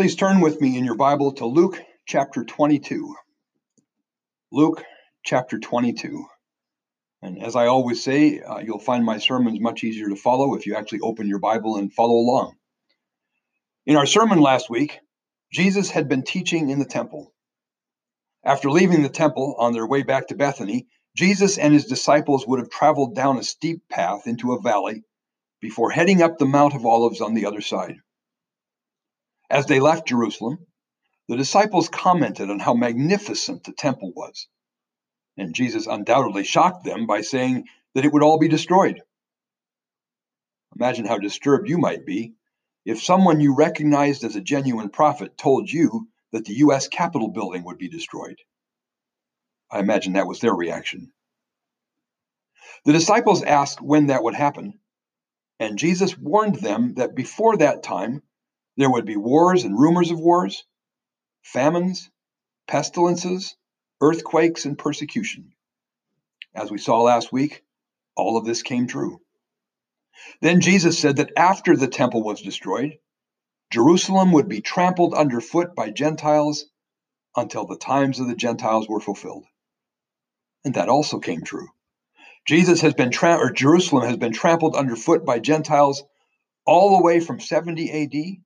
Please turn with me in your Bible to Luke chapter 22. Luke chapter 22. And as I always say, uh, you'll find my sermons much easier to follow if you actually open your Bible and follow along. In our sermon last week, Jesus had been teaching in the temple. After leaving the temple on their way back to Bethany, Jesus and his disciples would have traveled down a steep path into a valley before heading up the Mount of Olives on the other side. As they left Jerusalem, the disciples commented on how magnificent the temple was. And Jesus undoubtedly shocked them by saying that it would all be destroyed. Imagine how disturbed you might be if someone you recognized as a genuine prophet told you that the U.S. Capitol building would be destroyed. I imagine that was their reaction. The disciples asked when that would happen, and Jesus warned them that before that time, there would be wars and rumors of wars, famines, pestilences, earthquakes, and persecution. As we saw last week, all of this came true. Then Jesus said that after the temple was destroyed, Jerusalem would be trampled underfoot by Gentiles until the times of the Gentiles were fulfilled. And that also came true. Jesus has been tra- or Jerusalem has been trampled underfoot by Gentiles all the way from 70 AD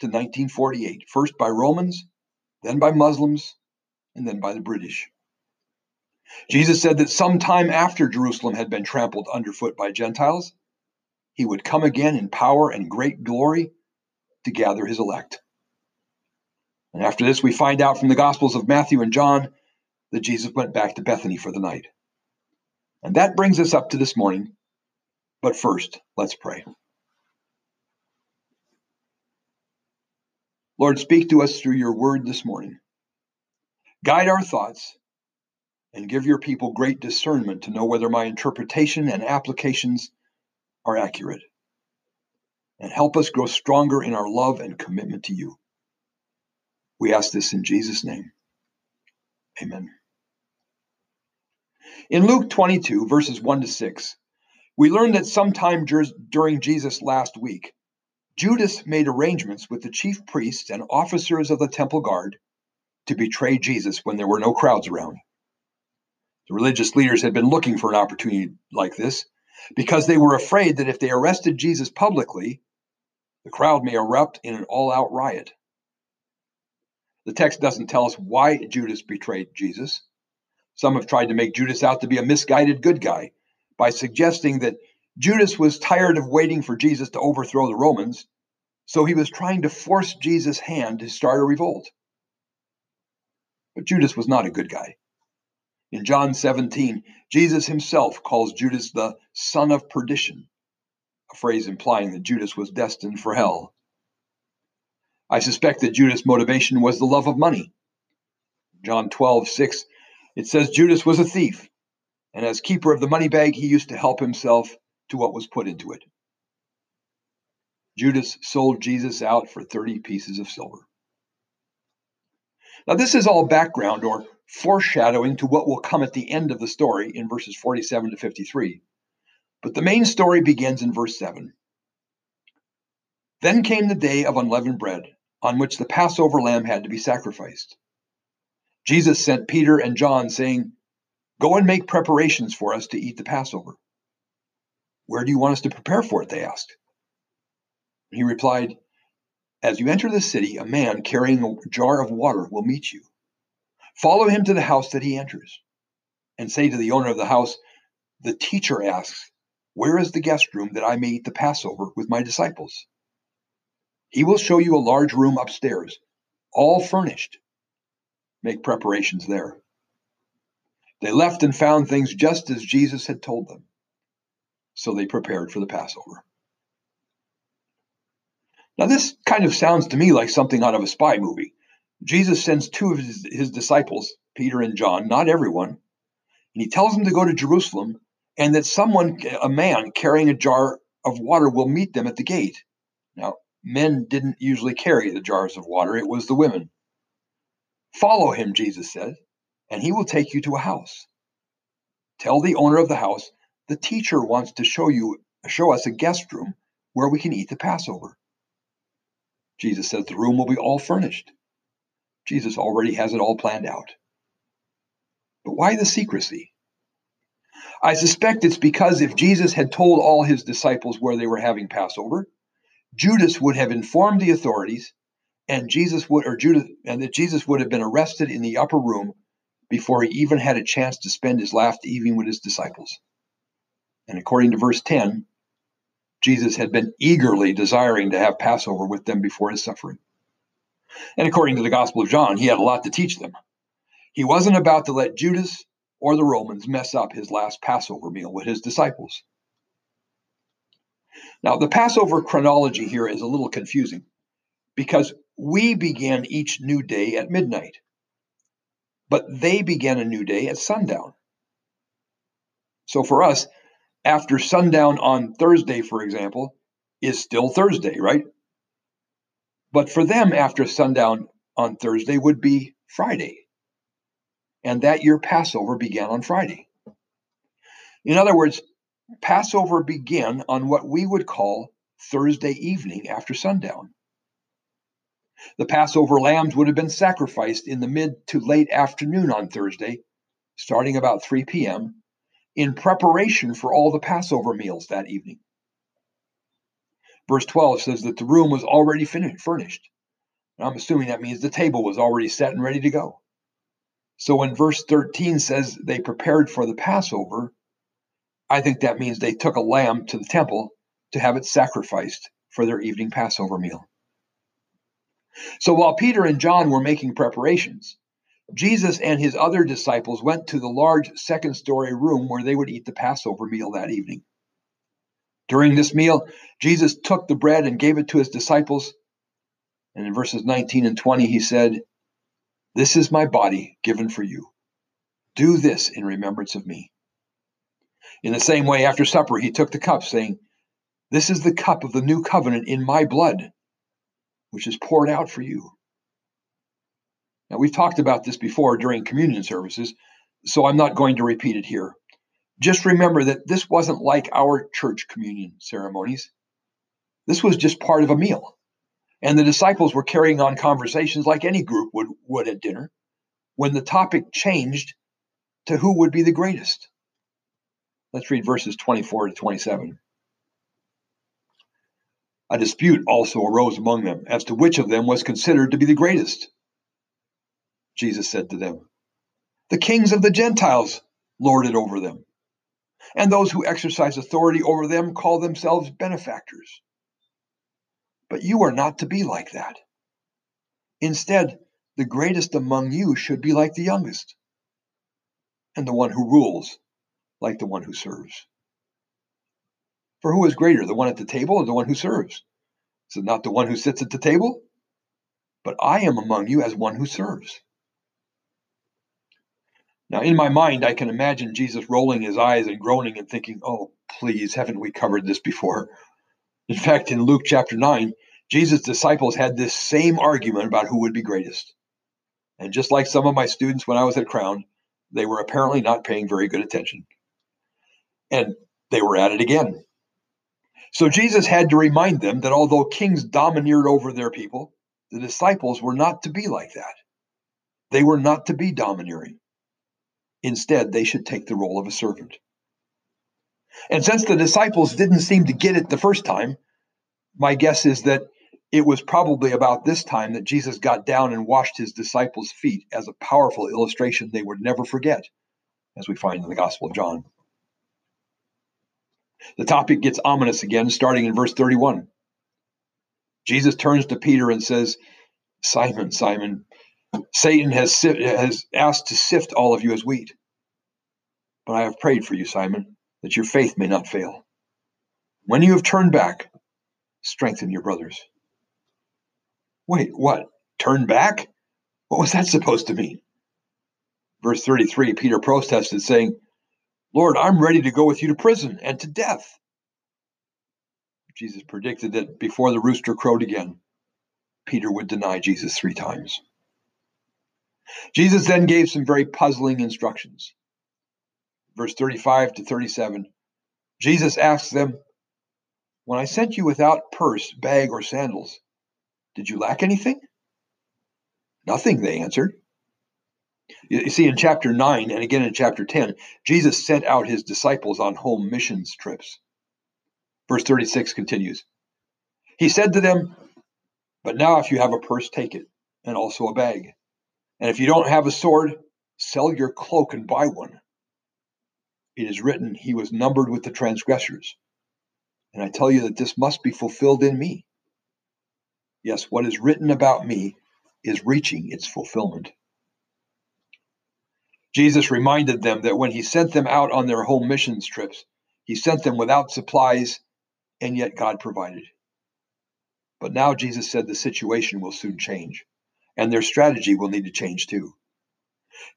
to 1948, first by Romans, then by Muslims, and then by the British. Jesus said that sometime after Jerusalem had been trampled underfoot by Gentiles, he would come again in power and great glory to gather his elect. And after this, we find out from the Gospels of Matthew and John that Jesus went back to Bethany for the night. And that brings us up to this morning. But first, let's pray. Lord, speak to us through your word this morning. Guide our thoughts and give your people great discernment to know whether my interpretation and applications are accurate. And help us grow stronger in our love and commitment to you. We ask this in Jesus' name. Amen. In Luke 22, verses 1 to 6, we learn that sometime during Jesus' last week, Judas made arrangements with the chief priests and officers of the temple guard to betray Jesus when there were no crowds around. The religious leaders had been looking for an opportunity like this because they were afraid that if they arrested Jesus publicly, the crowd may erupt in an all out riot. The text doesn't tell us why Judas betrayed Jesus. Some have tried to make Judas out to be a misguided good guy by suggesting that Judas was tired of waiting for Jesus to overthrow the Romans, so he was trying to force Jesus' hand to start a revolt. But Judas was not a good guy. In John 17, Jesus himself calls Judas the son of perdition, a phrase implying that Judas was destined for hell. I suspect that Judas' motivation was the love of money. John 12, 6, it says Judas was a thief, and as keeper of the money bag, he used to help himself to what was put into it. Judas sold Jesus out for 30 pieces of silver. Now, this is all background or foreshadowing to what will come at the end of the story in verses 47 to 53. But the main story begins in verse 7. Then came the day of unleavened bread, on which the Passover lamb had to be sacrificed. Jesus sent Peter and John, saying, Go and make preparations for us to eat the Passover. Where do you want us to prepare for it? They asked. He replied, As you enter the city, a man carrying a jar of water will meet you. Follow him to the house that he enters, and say to the owner of the house, The teacher asks, Where is the guest room that I may eat the Passover with my disciples? He will show you a large room upstairs, all furnished. Make preparations there. They left and found things just as Jesus had told them so they prepared for the Passover. Now, this kind of sounds to me like something out of a spy movie. Jesus sends two of his, his, disciples, Peter and John, not everyone, and he tells them to go to Jerusalem and that someone, a man carrying a jar of water, will meet them at the gate. Now, men didn't usually carry the jars of water, it was the women. Follow him, Jesus said, and he will take you to a house. Tell the owner of the house the teacher wants to show you show us a guest room where we can eat the Passover. Jesus says the room will be all furnished. Jesus already has it all planned out. But why the secrecy? I suspect it's because if Jesus had told all his disciples where they were having Passover, Judas would have informed the authorities and Jesus would or Judas and that Jesus would have been arrested in the upper room before he even had a chance to spend his last evening with his disciples. And according to verse 10, Jesus had been eagerly desiring to have Passover with them before his suffering. And according to the Gospel of John, he had a lot to teach them. He wasn't about to let Judas or the Romans mess up his last Passover meal with his disciples. Now, the Passover chronology here is a little confusing because we began each new day at midnight, but they began a new day at sundown. So for us, after sundown on Thursday, for example, is still Thursday, right? But for them, after sundown on Thursday would be Friday and that year Passover began on Friday. In other words, Passover began on what we would call Thursday evening after sundown. The Passover lambs would have been sacrificed in the mid to late afternoon on Thursday, starting about 3 p.m., in preparation for all the Passover meals that evening. Verse 12 says that the room was already finished, furnished. I'm assuming that means the table was already set and ready to go. So when verse 13 says they prepared for the Passover, I think that means they took a lamb to the temple to have it sacrificed for their evening Passover meal. So while Peter and John were making preparations, Jesus and his other disciples went to the large second story room where they would eat the Passover meal that evening. During this meal, Jesus took the bread and gave it to his disciples. And in verses 19 and 20, he said, this is my body given for you. Do this in remembrance of me. In the same way, after supper, he took the cup, saying, This is the cup of the new covenant in my blood, which is poured out for you. Now, we've talked about this before during communion services, so I'm not going to repeat it here. Just remember that this wasn't like our church communion ceremonies. This was just part of a meal. And the disciples were carrying on conversations like any group would, would at dinner when the topic changed to who would be the greatest. Let's read verses 24 to 27. A dispute also arose among them as to which of them was considered to be the greatest. Jesus said to them, The kings of the Gentiles lord it over them, and those who exercise authority over them call themselves benefactors. But you are not to be like that. Instead, the greatest among you should be like the youngest, and the one who rules like the one who serves. For who is greater, the one at the table or the one who serves? Is it not the one who sits at the table? But I am among you as one who serves. Now, in my mind, I can imagine Jesus rolling his eyes and groaning and thinking, oh, please, haven't we covered this before? In fact, in Luke chapter 9, Jesus' disciples had this same argument about who would be greatest. And just like some of my students when I was at Crown, they were apparently not paying very good attention. And they were at it again. So Jesus had to remind them that although kings domineered over their people, the disciples were not to be like that. They were not to be domineering. Instead, they should take the role of a servant. And since the disciples didn't seem to get it the first time, my guess is that it was probably about this time that Jesus got down and washed his disciples' feet as a powerful illustration they would never forget, as we find in the Gospel of John. The topic gets ominous again, starting in verse 31. Jesus turns to Peter and says, Simon, Simon, Satan has, has asked to sift all of you as wheat. But I have prayed for you, Simon that your faith may not fail. When you have turned back, strengthen your brothers. Wait, what? Turn back? What was that supposed to mean? Verse 33 Peter protested, saying, Lord, I'm ready to go with you to prison and to death. Jesus predicted that before the rooster crowed again, Peter would deny Jesus three times. Jesus then gave some very puzzling instructions verse 35 to 37, Jesus asks them, When I sent you without purse, bag, or sandals, Did you lack anything? Nothing, they answered. You see, in chapter 9 and again in chapter 10, Jesus sent out his disciples on home missions trips. Verse 36 continues He said to them, But now if you have a purse, take it, and also a bag. And if you don't have a sword, sell your cloak and buy one. It is written, He was numbered with the transgressors. And I tell you that this must be fulfilled in me. Yes, what is written about me is reaching its fulfillment. Jesus reminded them that when he sent them out on their home missions trips, he sent them without supplies, and yet God provided. But now Jesus said the situation will soon change, and their strategy will need to change too.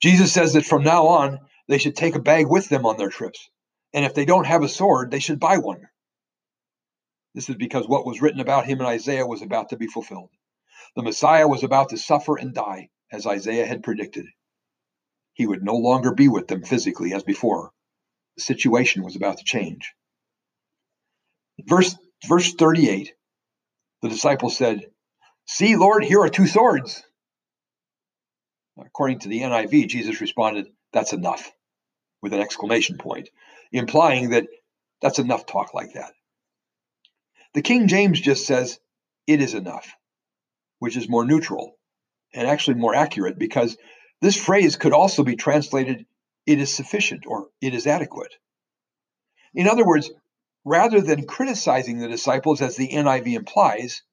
Jesus says that from now on, they should take a bag with them on their trips, and if they don't have a sword, they should buy one. This is because what was written about him in Isaiah was about to be fulfilled. The Messiah was about to suffer and die, as Isaiah had predicted. He would no longer be with them physically as before. The situation was about to change. Verse, verse 38, the disciples said, See, Lord, here are two swords. According to the NIV, Jesus responded, That's enough, with an exclamation point, implying that that's enough talk like that. The King James just says, It is enough, which is more neutral and actually more accurate because this phrase could also be translated, it is sufficient or it is adequate. In other words, rather than criticizing the disciples as the NIV implies,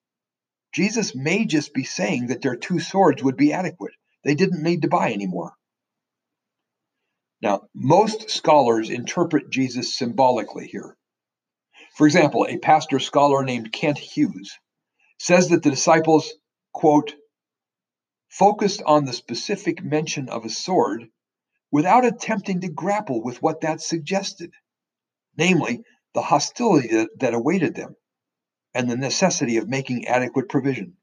Jesus may just be saying that their two swords would be adequate. They didn't need to buy anymore. Now, most scholars interpret Jesus symbolically here. For example, a pastor scholar named Kent Hughes says that the disciples, quote, focused on the specific mention of a sword without attempting to grapple with what that suggested, namely, the hostility that, that awaited them and the necessity of making adequate provision.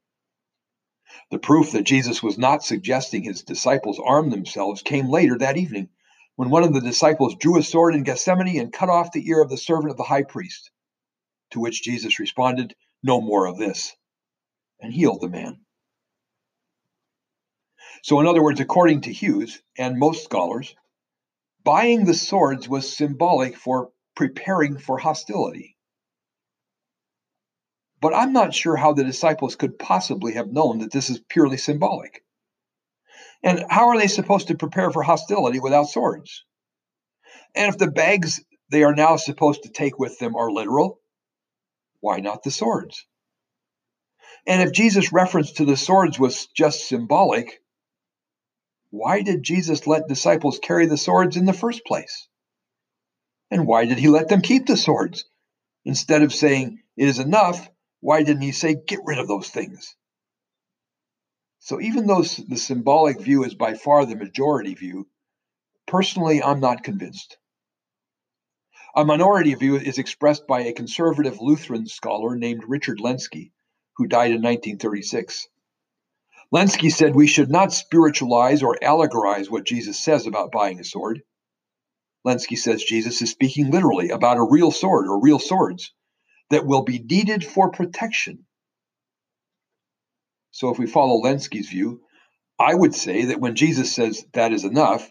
The proof that Jesus was not suggesting his disciples arm themselves came later that evening when one of the disciples drew a sword in Gethsemane and cut off the ear of the servant of the high priest. To which Jesus responded, No more of this, and healed the man. So, in other words, according to Hughes and most scholars, buying the swords was symbolic for preparing for hostility. But I'm not sure how the disciples could possibly have known that this is purely symbolic. And how are they supposed to prepare for hostility without swords? And if the bags they are now supposed to take with them are literal, why not the swords? And if Jesus' reference to the swords was just symbolic, why did Jesus let disciples carry the swords in the first place? And why did he let them keep the swords? Instead of saying, it is enough, why didn't he say, get rid of those things? So even though the symbolic view is by far the majority view, personally, I'm not convinced. A minority view is expressed by a conservative Lutheran scholar named Richard Lenski, who died in 1936. Lenski said we should not spiritualize or allegorize what Jesus says about buying a sword. Lenski says Jesus is speaking literally about a real sword or real swords that will be needed for protection. So, if we follow Lenski's view, I would say that when Jesus says that is enough,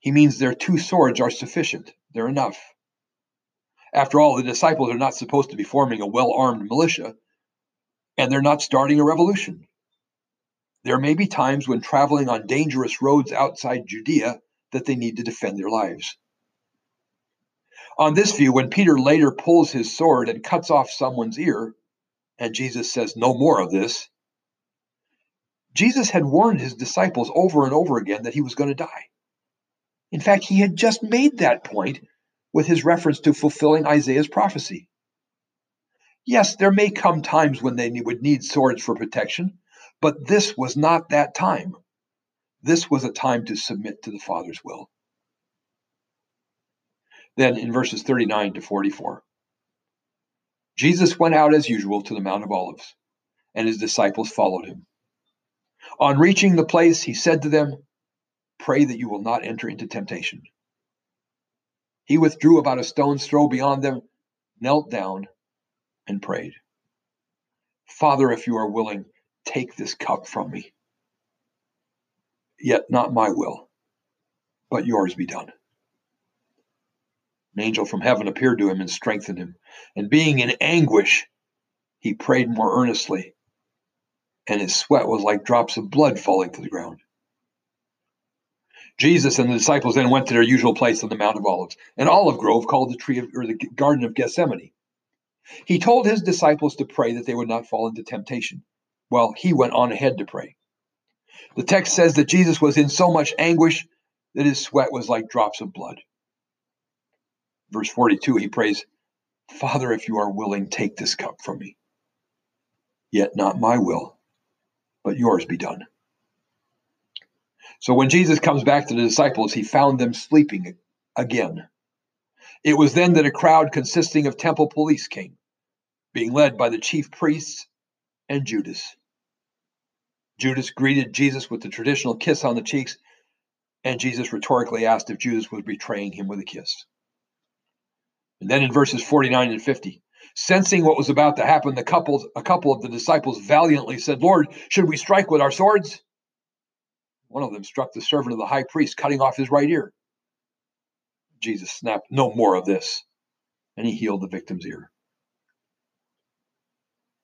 he means their two swords are sufficient. They're enough. After all, the disciples are not supposed to be forming a well armed militia, and they're not starting a revolution. There may be times when traveling on dangerous roads outside Judea that they need to defend their lives. On this view, when Peter later pulls his sword and cuts off someone's ear, and Jesus says, No more of this, Jesus had warned his disciples over and over again that he was going to die. In fact, he had just made that point with his reference to fulfilling Isaiah's prophecy. Yes, there may come times when they would need swords for protection, but this was not that time. This was a time to submit to the Father's will. Then in verses 39 to 44, Jesus went out as usual to the Mount of Olives, and his disciples followed him. On reaching the place, he said to them, Pray that you will not enter into temptation. He withdrew about a stone's throw beyond them, knelt down, and prayed. Father, if you are willing, take this cup from me. Yet not my will, but yours be done. An angel from heaven appeared to him and strengthened him. And being in anguish, he prayed more earnestly, and his sweat was like drops of blood falling to the ground. Jesus and the disciples then went to their usual place on the Mount of Olives, an olive grove called the tree of, or the Garden of Gethsemane. He told his disciples to pray that they would not fall into temptation, while he went on ahead to pray. The text says that Jesus was in so much anguish that his sweat was like drops of blood. Verse 42, he prays, Father, if you are willing, take this cup from me. Yet not my will, but yours be done. So when Jesus comes back to the disciples, he found them sleeping again. It was then that a crowd consisting of temple police came, being led by the chief priests and Judas. Judas greeted Jesus with the traditional kiss on the cheeks, and Jesus rhetorically asked if Judas was betraying him with a kiss. And then in verses 49 and 50, sensing what was about to happen, the couples, a couple of the disciples valiantly said, Lord, should we strike with our swords? One of them struck the servant of the high priest, cutting off his right ear. Jesus snapped, No more of this. And he healed the victim's ear.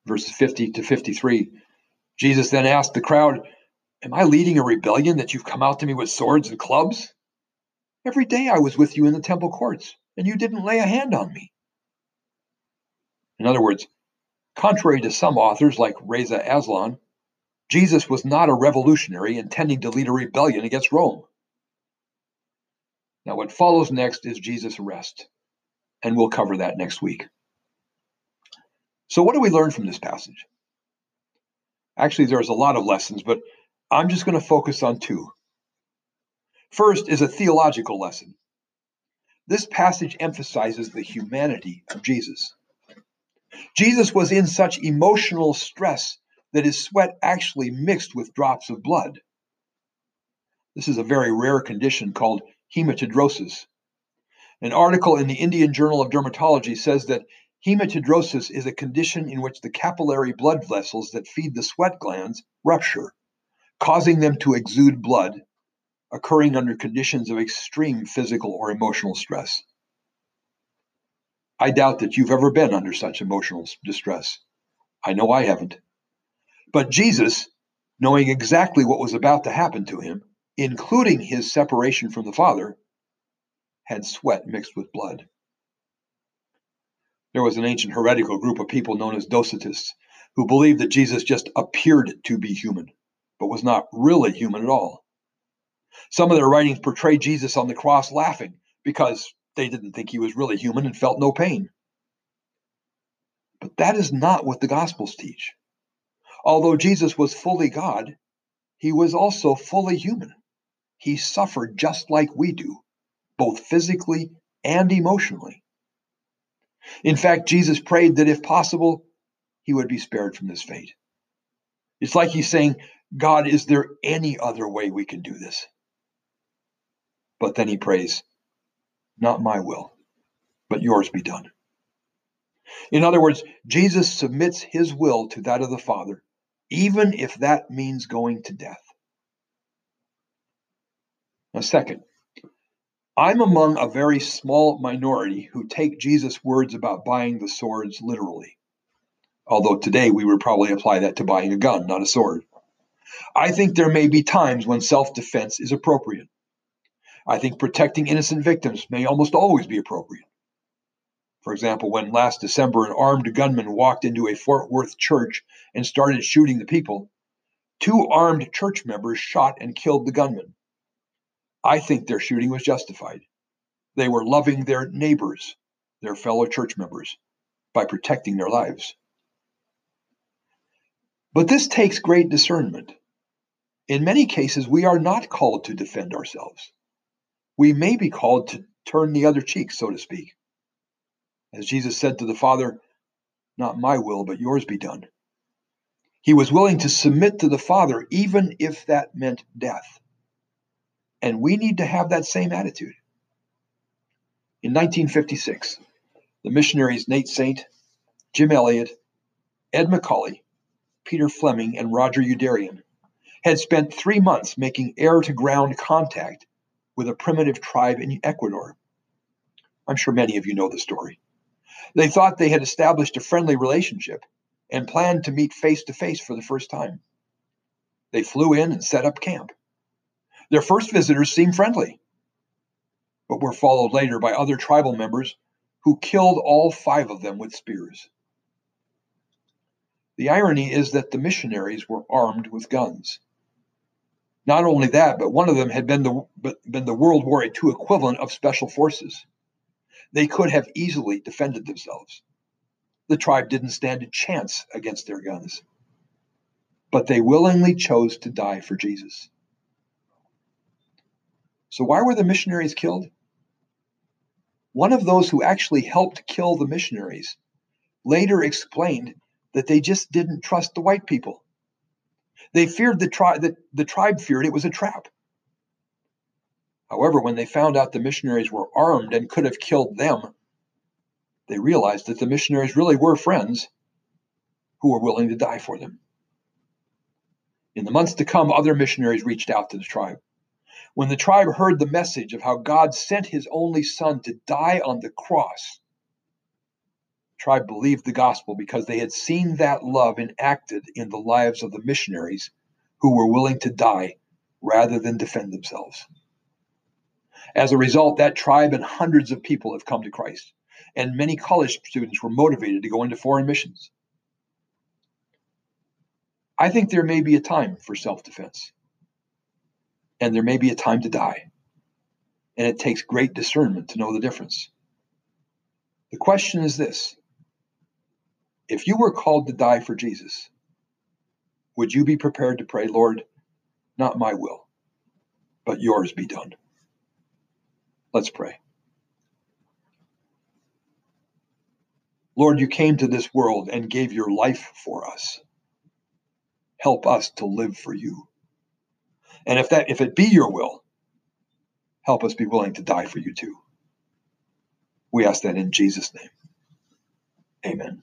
Verses 50 to 53. Jesus then asked the crowd, Am I leading a rebellion that you've come out to me with swords and clubs? Every day I was with you in the temple courts, and you didn't lay a hand on me. In other words, contrary to some authors like Reza Aslan, Jesus was not a revolutionary intending to lead a rebellion against Rome. Now, what follows next is Jesus' arrest, and we'll cover that next week. So, what do we learn from this passage? Actually, there's a lot of lessons, but I'm just going to focus on two. First is a theological lesson. This passage emphasizes the humanity of Jesus. Jesus was in such emotional stress that his sweat actually mixed with drops of blood. This is a very rare condition called hematidrosis. An article in the Indian Journal of Dermatology says that hematidrosis is a condition in which the capillary blood vessels that feed the sweat glands rupture, causing them to exude blood, occurring under conditions of extreme physical or emotional stress. I doubt that you've ever been under such emotional distress. I know I haven't. But Jesus, knowing exactly what was about to happen to him, including his separation from the Father, had sweat mixed with blood. There was an ancient heretical group of people known as Docetists who believed that Jesus just appeared to be human, but was not really human at all. Some of their writings portray Jesus on the cross laughing because they didn't think he was really human and felt no pain. But that is not what the Gospels teach. Although Jesus was fully God, he was also fully human. He suffered just like we do, both physically and emotionally. In fact, Jesus prayed that if possible, he would be spared from this fate. It's like he's saying, God, is there any other way we can do this? But then he prays, Not my will, but yours be done. In other words, Jesus submits his will to that of the Father even if that means going to death. Now, second, I'm among a very small minority who take Jesus' words about buying the swords literally. Although today we would probably apply that to buying a gun, not a sword. I think there may be times when self defense is appropriate. I think protecting innocent victims may almost always be appropriate. For example, when last December an armed gunman walked into a Fort Worth church and started shooting the people, two armed church members shot and killed the gunman. I think their shooting was justified. They were loving their neighbors, their fellow church members, by protecting their lives. But this takes great discernment. In many cases, we are not called to defend ourselves. We may be called to turn the other cheek, so to speak. As Jesus said to the Father, Not my will, but yours be done. He was willing to submit to the Father, even if that meant death. And we need to have that same attitude. In 1956, the missionaries Nate Saint, Jim Elliot, Ed McCully, Peter Fleming, and Roger Youderian, had spent three months making air to ground contact with a primitive tribe in Ecuador. I'm sure many of you know the story. They thought they had established a friendly relationship and planned to meet face to face for the first time. They flew in and set up camp. Their first visitors seemed friendly, but were followed later by other tribal members who killed all five of them with spears. The irony is that the missionaries were armed with guns. Not only that, but one of them had been the, been the World War II equivalent of special forces. They could have easily defended themselves. The tribe didn't stand a chance against their guns. But they willingly chose to die for Jesus. So, why were the missionaries killed? One of those who actually helped kill the missionaries later explained that they just didn't trust the white people. They feared the tribe that the tribe feared it was a trap. However, when they found out the missionaries were armed and could have killed them, they realized that the missionaries really were friends who were willing to die for them. In the months to come, other missionaries reached out to the tribe. When the tribe heard the message of how God sent his only son to die on the cross, tribe believed the gospel because they had seen that love enacted in the lives of the missionaries who were willing to die rather than defend themselves. As a result, that tribe and hundreds of people have come to Christ, and many college students were motivated to go into foreign missions. I think there may be a time for self defense, and there may be a time to die. And it takes great discernment to know the difference. The question is this if you were called to die for Jesus, would you be prepared to pray, Lord, not my will, but yours be done? Let's pray. Lord, you came to this world and gave your life for us. Help us to live for you. And if that if it be your will, help us be willing to die for you too. We ask that in Jesus' name. Amen.